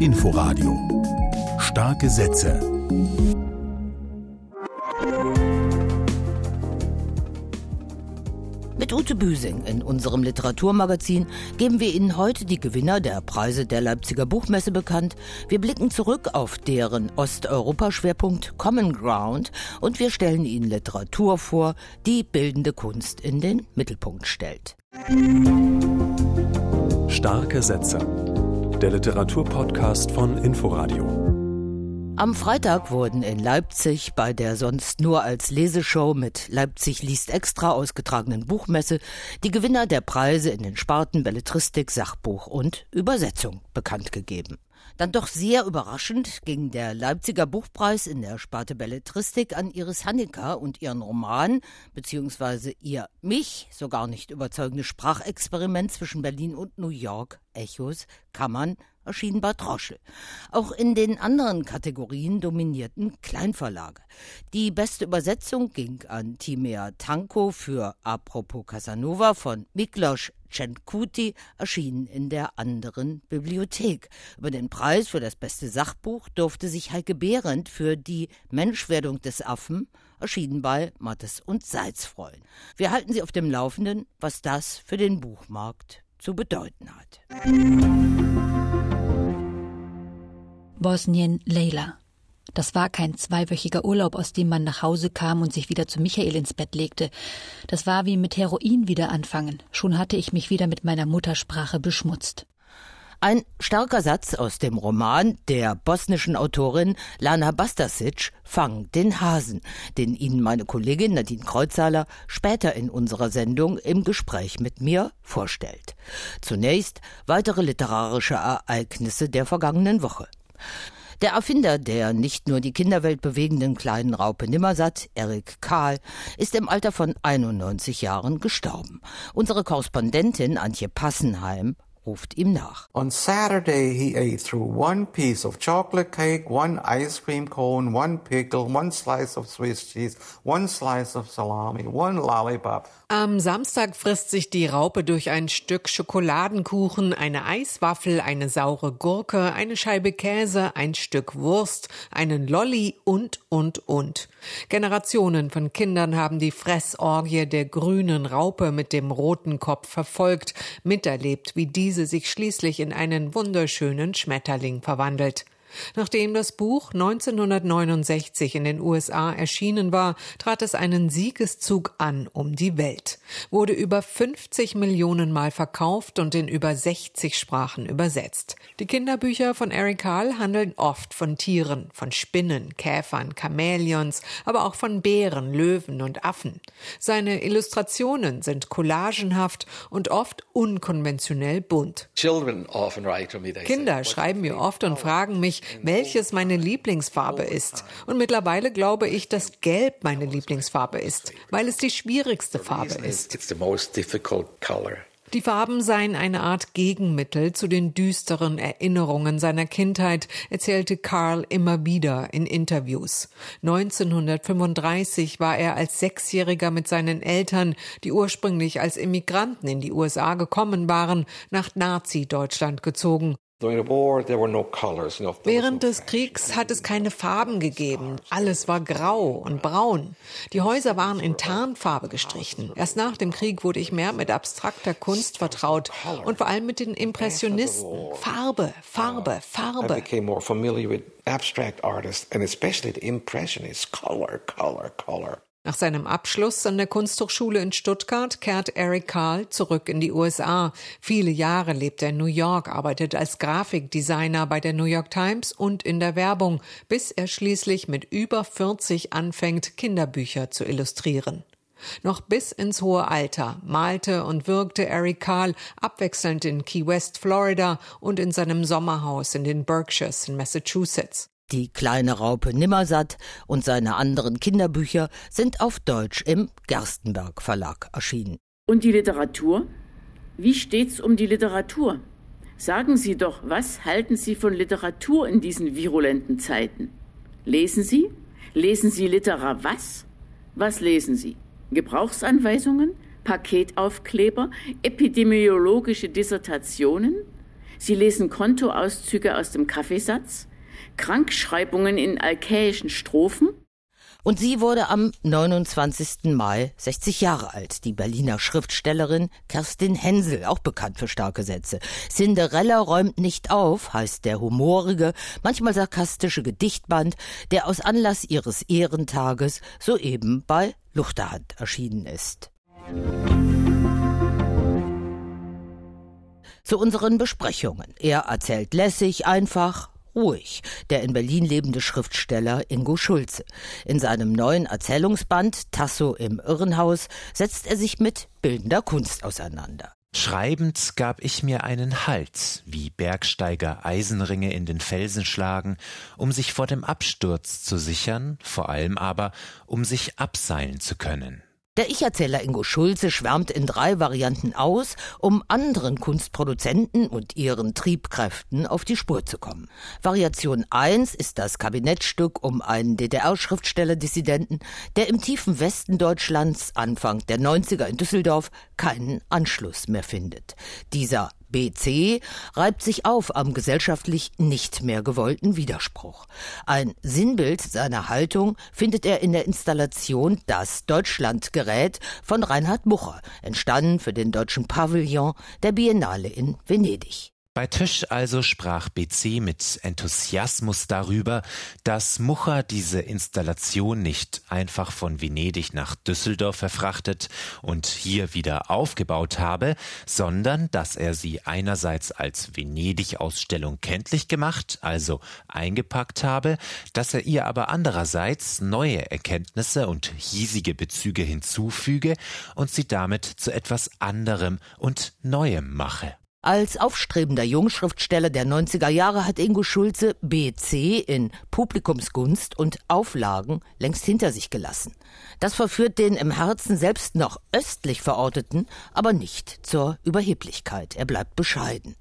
Inforadio Starke Sätze Mit Ute Büsing in unserem Literaturmagazin geben wir Ihnen heute die Gewinner der Preise der Leipziger Buchmesse bekannt. Wir blicken zurück auf deren Osteuropa-Schwerpunkt Common Ground und wir stellen Ihnen Literatur vor, die bildende Kunst in den Mittelpunkt stellt. Starke Sätze. Der Literaturpodcast von Inforadio. Am Freitag wurden in Leipzig bei der sonst nur als Leseshow mit Leipzig liest extra ausgetragenen Buchmesse die Gewinner der Preise in den Sparten Belletristik, Sachbuch und Übersetzung bekannt gegeben. Dann doch sehr überraschend ging der Leipziger Buchpreis in der Sparte Belletristik an Iris Hannecker und ihren Roman, beziehungsweise ihr mich sogar nicht überzeugende Sprachexperiment zwischen Berlin und New York, Echos, Kammern, erschien Bad Roschel. Auch in den anderen Kategorien dominierten Kleinverlage. Die beste Übersetzung ging an Timea Tanko für Apropos Casanova von Miklos Cenkuti, erschienen in der anderen Bibliothek. Über den Preis für das beste Sachbuch durfte sich Heike Behrendt für die Menschwerdung des Affen erschienen bei Mattes und Seitz freuen. Wir halten Sie auf dem Laufenden, was das für den Buchmarkt zu bedeuten hat. Bosnien Leila. Das war kein zweiwöchiger Urlaub, aus dem man nach Hause kam und sich wieder zu Michael ins Bett legte. Das war wie mit Heroin wieder anfangen. Schon hatte ich mich wieder mit meiner Muttersprache beschmutzt. Ein starker Satz aus dem Roman der bosnischen Autorin Lana Bastasic Fang den Hasen, den Ihnen meine Kollegin Nadine Kreuzhaler später in unserer Sendung im Gespräch mit mir vorstellt. Zunächst weitere literarische Ereignisse der vergangenen Woche. Der Erfinder der nicht nur die Kinderwelt bewegenden kleinen Raupe Nimmersatt, Erik Kahl, ist im Alter von 91 Jahren gestorben. Unsere Korrespondentin Antje Passenheim ruft ihm nach. On Saturday he ate through one piece of chocolate cake, one ice cream cone, one pickle, one slice of Swiss cheese, one slice of salami, one lollipop. Am Samstag frisst sich die Raupe durch ein Stück Schokoladenkuchen, eine Eiswaffel, eine saure Gurke, eine Scheibe Käse, ein Stück Wurst, einen Lolli und, und, und. Generationen von Kindern haben die Fressorgie der grünen Raupe mit dem roten Kopf verfolgt, miterlebt, wie diese sich schließlich in einen wunderschönen Schmetterling verwandelt. Nachdem das Buch 1969 in den USA erschienen war, trat es einen Siegeszug an um die Welt, wurde über 50 Millionen Mal verkauft und in über 60 Sprachen übersetzt. Die Kinderbücher von Eric Carl handeln oft von Tieren, von Spinnen, Käfern, Chamäleons, aber auch von Bären, Löwen und Affen. Seine Illustrationen sind collagenhaft und oft unkonventionell bunt. Kinder schreiben mir oft und fragen mich, welches meine Lieblingsfarbe ist. Und mittlerweile glaube ich, dass Gelb meine Lieblingsfarbe ist, weil es die schwierigste Farbe ist. Die Farben seien eine Art Gegenmittel zu den düsteren Erinnerungen seiner Kindheit, erzählte Carl immer wieder in Interviews. 1935 war er als Sechsjähriger mit seinen Eltern, die ursprünglich als Immigranten in die USA gekommen waren, nach Nazi-Deutschland gezogen. Während des Kriegs hat es keine Farben gegeben. Alles war grau und braun. Die Häuser waren in Tarnfarbe gestrichen. Erst nach dem Krieg wurde ich mehr mit abstrakter Kunst vertraut und vor allem mit den Impressionisten. Farbe, Farbe, Farbe. abstract artists and especially the impressionists. Color, color, color. Nach seinem Abschluss an der Kunsthochschule in Stuttgart kehrt Eric Carl zurück in die USA. Viele Jahre lebt er in New York, arbeitet als Grafikdesigner bei der New York Times und in der Werbung, bis er schließlich mit über 40 anfängt, Kinderbücher zu illustrieren. Noch bis ins hohe Alter malte und wirkte Eric Carl abwechselnd in Key West, Florida und in seinem Sommerhaus in den Berkshires in Massachusetts. Die kleine Raupe Nimmersatt und seine anderen Kinderbücher sind auf Deutsch im Gerstenberg Verlag erschienen. Und die Literatur? Wie steht's um die Literatur? Sagen Sie doch, was halten Sie von Literatur in diesen virulenten Zeiten? Lesen Sie? Lesen Sie Litera was? Was lesen Sie? Gebrauchsanweisungen? Paketaufkleber? Epidemiologische Dissertationen? Sie lesen Kontoauszüge aus dem Kaffeesatz, Krankschreibungen in alkäischen Strophen und sie wurde am 29. Mai 60 Jahre alt, die Berliner Schriftstellerin Kerstin Hensel, auch bekannt für starke Sätze. Cinderella räumt nicht auf, heißt der humorige, manchmal sarkastische Gedichtband, der aus Anlass ihres Ehrentages soeben bei Luchterhand erschienen ist. Zu unseren Besprechungen. Er erzählt lässig, einfach, ruhig, der in Berlin lebende Schriftsteller Ingo Schulze. In seinem neuen Erzählungsband Tasso im Irrenhaus setzt er sich mit bildender Kunst auseinander. Schreibend gab ich mir einen Halt, wie Bergsteiger Eisenringe in den Felsen schlagen, um sich vor dem Absturz zu sichern, vor allem aber, um sich abseilen zu können. Der Ich-Erzähler Ingo Schulze schwärmt in drei Varianten aus, um anderen Kunstproduzenten und ihren Triebkräften auf die Spur zu kommen. Variation 1 ist das Kabinettstück um einen DDR-Schriftsteller-Dissidenten, der im tiefen Westen Deutschlands Anfang der 90er in Düsseldorf keinen Anschluss mehr findet. Dieser BC reibt sich auf am gesellschaftlich nicht mehr gewollten Widerspruch. Ein Sinnbild seiner Haltung findet er in der Installation Das Deutschlandgerät von Reinhard Mucher, entstanden für den deutschen Pavillon der Biennale in Venedig. Bei Tisch also sprach BC mit Enthusiasmus darüber, dass Mucher diese Installation nicht einfach von Venedig nach Düsseldorf verfrachtet und hier wieder aufgebaut habe, sondern dass er sie einerseits als Venedig-Ausstellung kenntlich gemacht, also eingepackt habe, dass er ihr aber andererseits neue Erkenntnisse und hiesige Bezüge hinzufüge und sie damit zu etwas anderem und Neuem mache. Als aufstrebender Jungschriftsteller der 90er Jahre hat Ingo Schulze BC in Publikumsgunst und Auflagen längst hinter sich gelassen. Das verführt den im Herzen selbst noch östlich verorteten, aber nicht zur Überheblichkeit. Er bleibt bescheiden.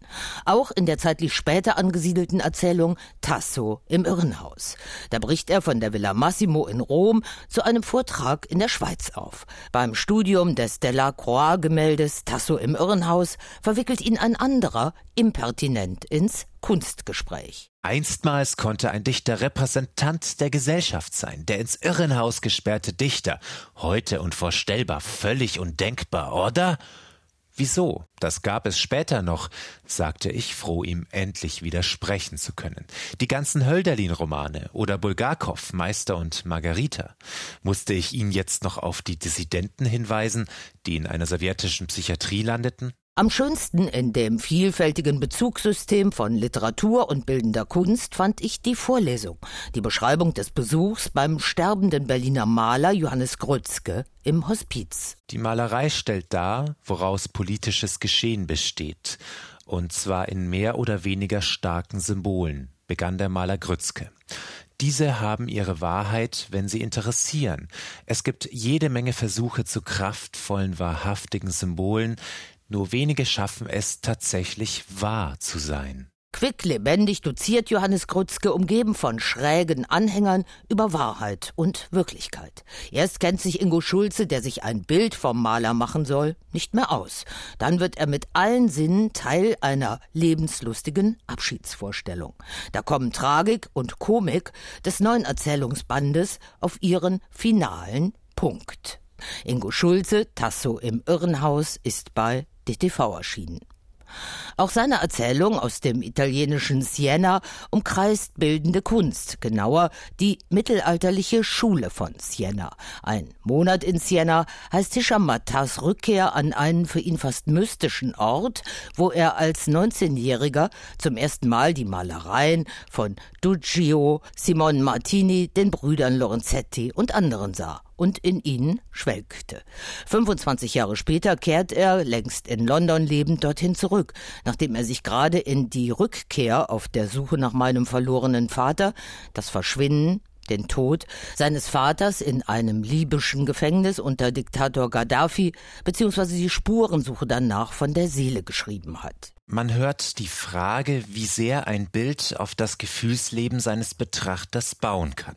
Auch in der zeitlich später angesiedelten Erzählung Tasso im Irrenhaus. Da bricht er von der Villa Massimo in Rom zu einem Vortrag in der Schweiz auf. Beim Studium des Delacroix-Gemäldes Tasso im Irrenhaus verwickelt ihn ein anderer impertinent ins Kunstgespräch. Einstmals konnte ein Dichter Repräsentant der Gesellschaft sein, der ins Irrenhaus gesperrte Dichter. Heute unvorstellbar, völlig undenkbar, oder? Wieso? Das gab es später noch, sagte ich, froh, ihm endlich widersprechen zu können. Die ganzen Hölderlin-Romane oder Bulgakov, Meister und Margarita. Musste ich ihn jetzt noch auf die Dissidenten hinweisen, die in einer sowjetischen Psychiatrie landeten? Am schönsten in dem vielfältigen Bezugssystem von Literatur und bildender Kunst fand ich die Vorlesung, die Beschreibung des Besuchs beim sterbenden Berliner Maler Johannes Grützke im Hospiz. Die Malerei stellt dar, woraus politisches Geschehen besteht, und zwar in mehr oder weniger starken Symbolen, begann der Maler Grützke. Diese haben ihre Wahrheit, wenn sie interessieren. Es gibt jede Menge Versuche zu kraftvollen, wahrhaftigen Symbolen, nur wenige schaffen es tatsächlich wahr zu sein. Quick lebendig doziert Johannes Krutzke, umgeben von schrägen Anhängern, über Wahrheit und Wirklichkeit. Erst kennt sich Ingo Schulze, der sich ein Bild vom Maler machen soll, nicht mehr aus. Dann wird er mit allen Sinnen Teil einer lebenslustigen Abschiedsvorstellung. Da kommen Tragik und Komik des neuen Erzählungsbandes auf ihren finalen Punkt. Ingo Schulze, Tasso im Irrenhaus, ist bei DTV erschienen. Auch seine Erzählung aus dem italienischen Siena umkreist bildende Kunst, genauer die mittelalterliche Schule von Siena. Ein Monat in Siena heißt Hisham Mattas Rückkehr an einen für ihn fast mystischen Ort, wo er als 19-Jähriger zum ersten Mal die Malereien von Duccio, Simon Martini, den Brüdern Lorenzetti und anderen sah und in ihnen schwelgte. 25 Jahre später kehrt er, längst in London lebend, dorthin zurück, nachdem er sich gerade in die Rückkehr auf der Suche nach meinem verlorenen Vater, das Verschwinden, den Tod seines Vaters in einem libyschen Gefängnis unter Diktator Gaddafi beziehungsweise die Spurensuche danach von der Seele geschrieben hat. Man hört die Frage, wie sehr ein Bild auf das Gefühlsleben seines Betrachters bauen kann,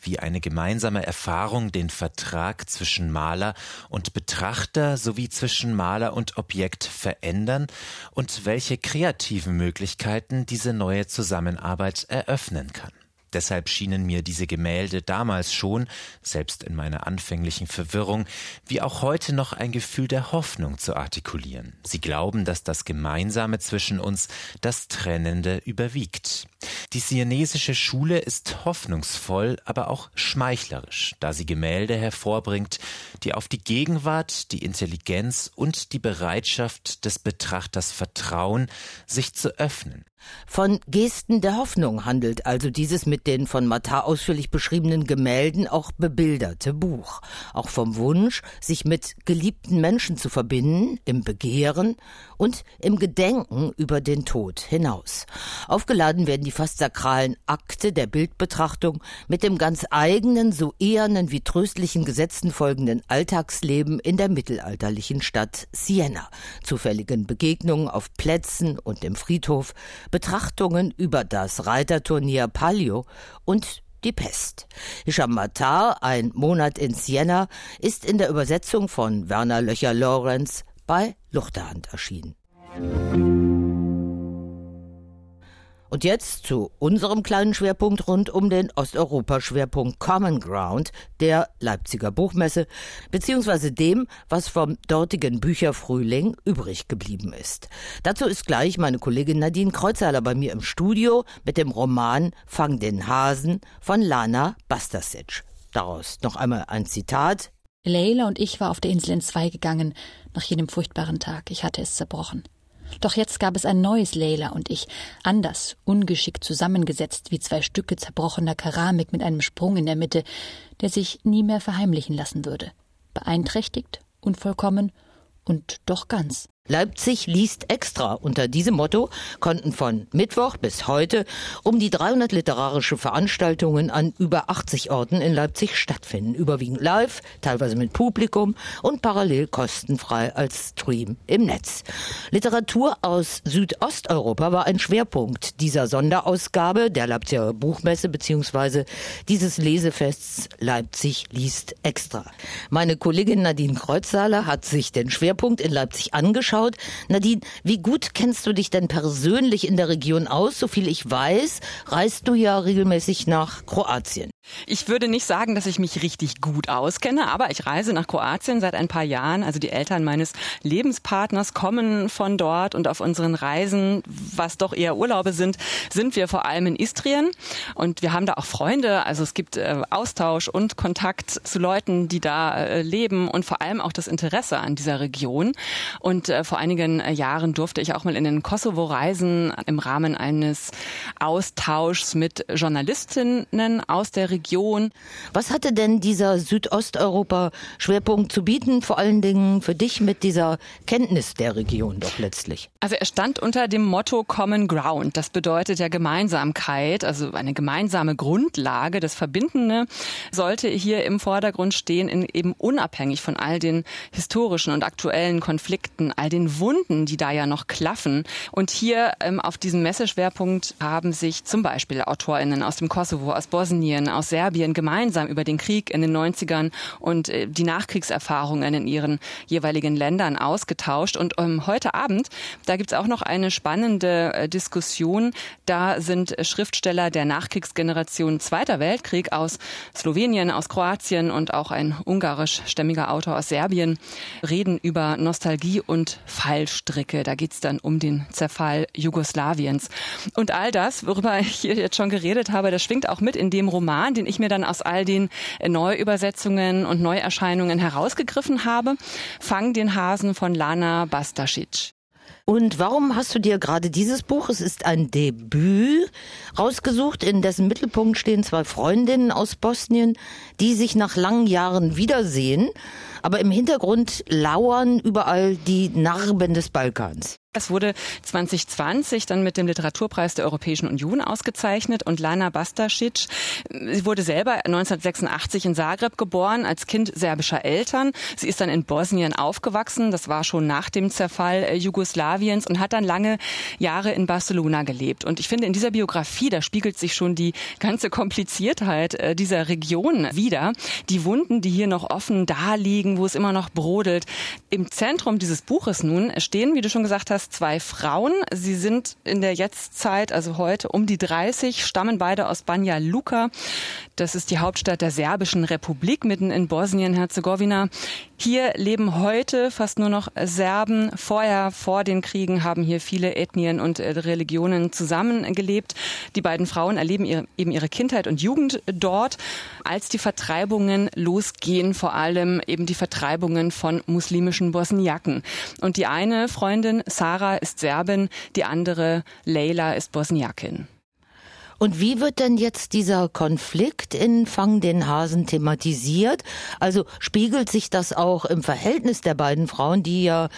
wie eine gemeinsame Erfahrung den Vertrag zwischen Maler und Betrachter sowie zwischen Maler und Objekt verändern und welche kreativen Möglichkeiten diese neue Zusammenarbeit eröffnen kann. Deshalb schienen mir diese Gemälde damals schon, selbst in meiner anfänglichen Verwirrung, wie auch heute noch ein Gefühl der Hoffnung zu artikulieren. Sie glauben, dass das Gemeinsame zwischen uns das Trennende überwiegt. Die sianesische Schule ist hoffnungsvoll, aber auch schmeichlerisch, da sie Gemälde hervorbringt, die auf die Gegenwart, die Intelligenz und die Bereitschaft des Betrachters vertrauen, sich zu öffnen. Von Gesten der Hoffnung handelt also dieses mit den von Matar ausführlich beschriebenen Gemälden auch bebilderte Buch. Auch vom Wunsch, sich mit geliebten Menschen zu verbinden, im Begehren und im Gedenken über den Tod hinaus. Aufgeladen werden die fast sakralen Akte der Bildbetrachtung mit dem ganz eigenen, so ehernen wie tröstlichen Gesetzen folgenden Alltagsleben in der mittelalterlichen Stadt Siena, zufälligen Begegnungen auf Plätzen und im Friedhof, Betrachtungen über das Reiterturnier Palio und die Pest. Hisham Matar, ein Monat in Siena, ist in der Übersetzung von Werner Löcher-Lorenz bei Luchterhand erschienen. Und jetzt zu unserem kleinen Schwerpunkt rund um den Osteuropa-Schwerpunkt Common Ground der Leipziger Buchmesse, beziehungsweise dem, was vom dortigen Bücherfrühling übrig geblieben ist. Dazu ist gleich meine Kollegin Nadine Kreuzhaler bei mir im Studio mit dem Roman Fang den Hasen von Lana Bastasic. Daraus noch einmal ein Zitat. Leila und ich war auf der Insel in zwei gegangen, nach jenem furchtbaren Tag. Ich hatte es zerbrochen. Doch jetzt gab es ein neues Leila und ich, anders, ungeschickt zusammengesetzt wie zwei Stücke zerbrochener Keramik mit einem Sprung in der Mitte, der sich nie mehr verheimlichen lassen würde. Beeinträchtigt, unvollkommen und doch ganz. Leipzig liest extra. Unter diesem Motto konnten von Mittwoch bis heute um die 300 literarische Veranstaltungen an über 80 Orten in Leipzig stattfinden. Überwiegend live, teilweise mit Publikum und parallel kostenfrei als Stream im Netz. Literatur aus Südosteuropa war ein Schwerpunkt dieser Sonderausgabe der Leipziger Buchmesse beziehungsweise dieses Lesefests Leipzig liest extra. Meine Kollegin Nadine Kreuzsaler hat sich den Schwerpunkt in Leipzig angeschaut angeschaut. Nadine, wie gut kennst du dich denn persönlich in der Region aus? So viel ich weiß, reist du ja regelmäßig nach Kroatien. Ich würde nicht sagen, dass ich mich richtig gut auskenne, aber ich reise nach Kroatien seit ein paar Jahren. Also die Eltern meines Lebenspartners kommen von dort und auf unseren Reisen, was doch eher Urlaube sind, sind wir vor allem in Istrien und wir haben da auch Freunde. Also es gibt äh, Austausch und Kontakt zu Leuten, die da äh, leben und vor allem auch das Interesse an dieser Region. Und äh, vor einigen Jahren durfte ich auch mal in den Kosovo reisen im Rahmen eines Austauschs mit Journalistinnen aus der Region Region. Was hatte denn dieser Südosteuropa-Schwerpunkt zu bieten, vor allen Dingen für dich mit dieser Kenntnis der Region doch letztlich? Also er stand unter dem Motto Common Ground. Das bedeutet ja Gemeinsamkeit, also eine gemeinsame Grundlage. Das Verbindende sollte hier im Vordergrund stehen, in eben unabhängig von all den historischen und aktuellen Konflikten, all den Wunden, die da ja noch klaffen. Und hier ähm, auf diesem Messeschwerpunkt haben sich zum Beispiel AutorInnen aus dem Kosovo, aus Bosnien, aus Serbien gemeinsam über den Krieg in den 90ern und äh, die Nachkriegserfahrungen in ihren jeweiligen Ländern ausgetauscht. Und ähm, heute Abend, da gibt es auch noch eine spannende äh, Diskussion. Da sind Schriftsteller der Nachkriegsgeneration Zweiter Weltkrieg aus Slowenien, aus Kroatien und auch ein ungarischstämmiger Autor aus Serbien reden über Nostalgie und Fallstricke. Da geht es dann um den Zerfall Jugoslawiens. Und all das, worüber ich hier jetzt schon geredet habe, das schwingt auch mit in dem Roman, den ich mir dann aus all den äh, Neuübersetzungen und Neuerscheinungen herausgegriffen habe. Fang den Hasen von Lana Bastasic. Und warum hast du dir gerade dieses Buch, es ist ein Debüt, rausgesucht, in dessen Mittelpunkt stehen zwei Freundinnen aus Bosnien, die sich nach langen Jahren wiedersehen, aber im Hintergrund lauern überall die Narben des Balkans. Es wurde 2020 dann mit dem Literaturpreis der Europäischen Union ausgezeichnet und Lana Bastasic, sie wurde selber 1986 in Zagreb geboren, als Kind serbischer Eltern. Sie ist dann in Bosnien aufgewachsen, das war schon nach dem Zerfall äh, Jugoslawiens und hat dann lange Jahre in Barcelona gelebt. Und ich finde, in dieser Biografie, da spiegelt sich schon die ganze Kompliziertheit äh, dieser Region wieder. Die Wunden, die hier noch offen da liegen, wo es immer noch brodelt. Im Zentrum dieses Buches nun stehen, wie du schon gesagt hast, zwei Frauen. Sie sind in der Jetztzeit, also heute, um die 30, stammen beide aus Banja Luka. Das ist die Hauptstadt der Serbischen Republik mitten in Bosnien-Herzegowina. Hier leben heute fast nur noch Serben. Vorher, vor den Kriegen, haben hier viele Ethnien und äh, Religionen zusammengelebt. Die beiden Frauen erleben ihre, eben ihre Kindheit und Jugend dort, als die Vertreibungen losgehen, vor allem eben die Vertreibungen von muslimischen Bosniaken. Und die eine Freundin, ist Serbin, die andere, Leila, ist Bosniakin. Und wie wird denn jetzt dieser Konflikt in Fang den Hasen thematisiert? Also spiegelt sich das auch im Verhältnis der beiden Frauen, die ja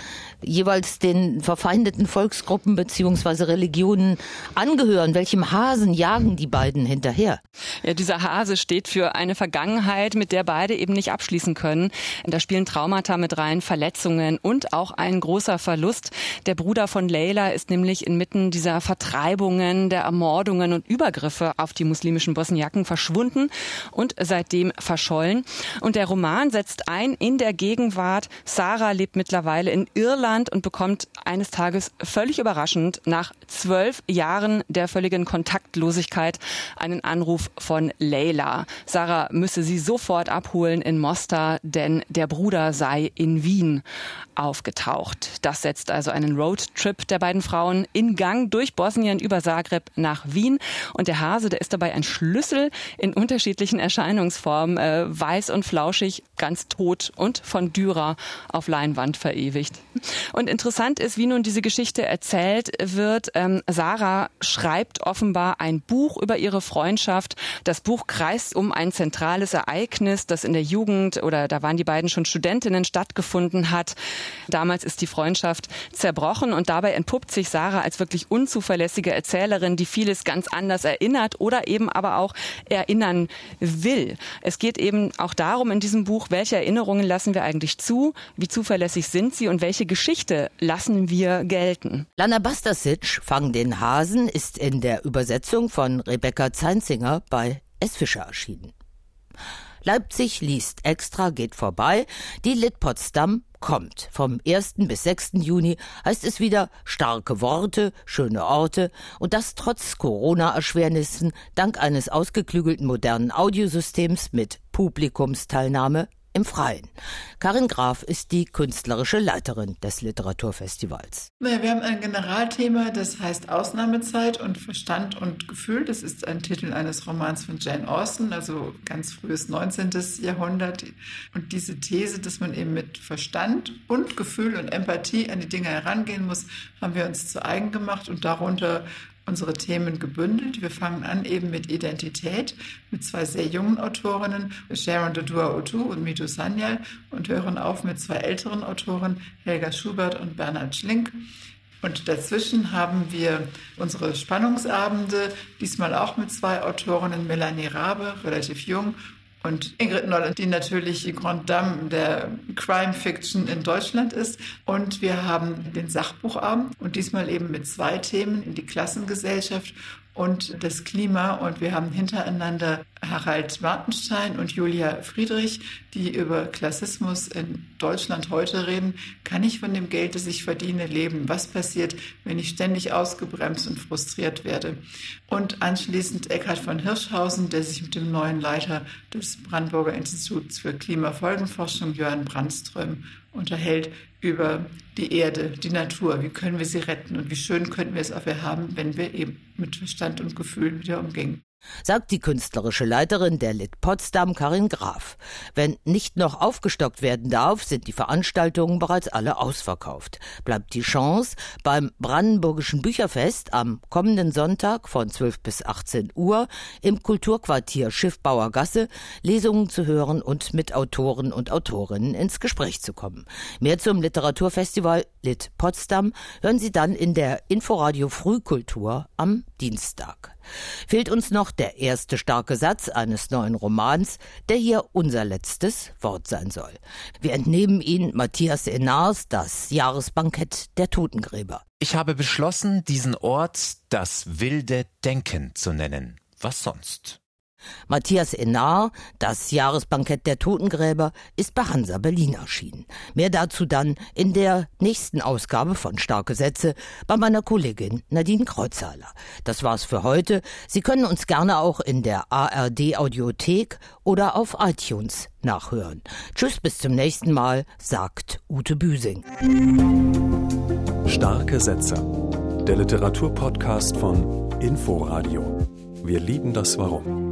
jeweils den verfeindeten Volksgruppen beziehungsweise Religionen angehören? Welchem Hasen jagen die beiden hinterher? Ja, dieser Hase steht für eine Vergangenheit, mit der beide eben nicht abschließen können. Da spielen Traumata mit rein, Verletzungen und auch ein großer Verlust. Der Bruder von Leila ist nämlich inmitten dieser Vertreibungen, der Ermordungen und Über Übergriffe auf die muslimischen Bosniaken verschwunden und seitdem verschollen. Und der Roman setzt ein in der Gegenwart. Sarah lebt mittlerweile in Irland und bekommt eines Tages völlig überraschend nach zwölf Jahren der völligen Kontaktlosigkeit einen Anruf von Leila. Sarah müsse sie sofort abholen in Mostar, denn der Bruder sei in Wien aufgetaucht. Das setzt also einen Roadtrip der beiden Frauen in Gang durch Bosnien über Zagreb nach Wien. Der Hase, der ist dabei ein Schlüssel in unterschiedlichen Erscheinungsformen, äh, weiß und flauschig, ganz tot und von Dürer auf Leinwand verewigt. Und interessant ist, wie nun diese Geschichte erzählt wird. Ähm, Sarah schreibt offenbar ein Buch über ihre Freundschaft. Das Buch kreist um ein zentrales Ereignis, das in der Jugend oder da waren die beiden schon Studentinnen stattgefunden hat. Damals ist die Freundschaft zerbrochen und dabei entpuppt sich Sarah als wirklich unzuverlässige Erzählerin, die vieles ganz anders erinnert oder eben aber auch erinnern will. Es geht eben auch darum in diesem Buch, welche Erinnerungen lassen wir eigentlich zu, wie zuverlässig sind sie und welche Geschichte lassen wir gelten. Lana Bastasic, Fang den Hasen, ist in der Übersetzung von Rebecca Zeinzinger bei S. Fischer erschienen. Leipzig liest extra, geht vorbei. Die Lit Potsdam kommt. Vom 1. bis 6. Juni heißt es wieder starke Worte, schöne Orte und das trotz Corona-Erschwernissen dank eines ausgeklügelten modernen Audiosystems mit Publikumsteilnahme im Freien. Karin Graf ist die künstlerische Leiterin des Literaturfestivals. Naja, wir haben ein Generalthema, das heißt Ausnahmezeit und Verstand und Gefühl. Das ist ein Titel eines Romans von Jane Austen, also ganz frühes 19. Jahrhundert. Und diese These, dass man eben mit Verstand und Gefühl und Empathie an die Dinge herangehen muss, haben wir uns zu eigen gemacht und darunter unsere Themen gebündelt. Wir fangen an eben mit Identität mit zwei sehr jungen Autorinnen, Sharon Dodua Otu und Mitu Sanyal, und hören auf mit zwei älteren Autoren, Helga Schubert und Bernhard Schlink. Und dazwischen haben wir unsere Spannungsabende, diesmal auch mit zwei Autorinnen, Melanie Rabe, relativ jung, und Ingrid Noll, die natürlich die Grand Dame der Crime Fiction in Deutschland ist. Und wir haben den Sachbuchabend und diesmal eben mit zwei Themen, die Klassengesellschaft und das Klima. Und wir haben hintereinander Harald Martenstein und Julia Friedrich, die über Klassismus in Deutschland heute reden. Kann ich von dem Geld, das ich verdiene, leben? Was passiert, wenn ich ständig ausgebremst und frustriert werde? Und anschließend Eckhard von Hirschhausen, der sich mit dem neuen Leiter des Brandenburger Instituts für Klimafolgenforschung, Jörn Brandström, unterhält über die Erde, die Natur. Wie können wir sie retten und wie schön könnten wir es auf ihr haben, wenn wir eben mit Verstand und Gefühl wieder umgingen sagt die künstlerische Leiterin der Lit Potsdam, Karin Graf. Wenn nicht noch aufgestockt werden darf, sind die Veranstaltungen bereits alle ausverkauft. Bleibt die Chance, beim Brandenburgischen Bücherfest am kommenden Sonntag von 12 bis 18 Uhr im Kulturquartier Schiffbauer Gasse Lesungen zu hören und mit Autoren und Autorinnen ins Gespräch zu kommen. Mehr zum Literaturfestival Lit Potsdam hören Sie dann in der Inforadio Frühkultur am Dienstag. Fehlt uns noch der erste starke Satz eines neuen Romans, der hier unser letztes Wort sein soll. Wir entnehmen ihn Matthias Enars Das Jahresbankett der Totengräber. Ich habe beschlossen, diesen Ort das wilde Denken zu nennen. Was sonst? Matthias Enar, das Jahresbankett der Totengräber, ist bei Hansa Berlin erschienen. Mehr dazu dann in der nächsten Ausgabe von Starke Sätze bei meiner Kollegin Nadine Kreuzhaler. Das war's für heute. Sie können uns gerne auch in der ARD Audiothek oder auf iTunes nachhören. Tschüss, bis zum nächsten Mal, sagt Ute Büsing. Starke Sätze. Der Literaturpodcast von Inforadio. Wir lieben das Warum.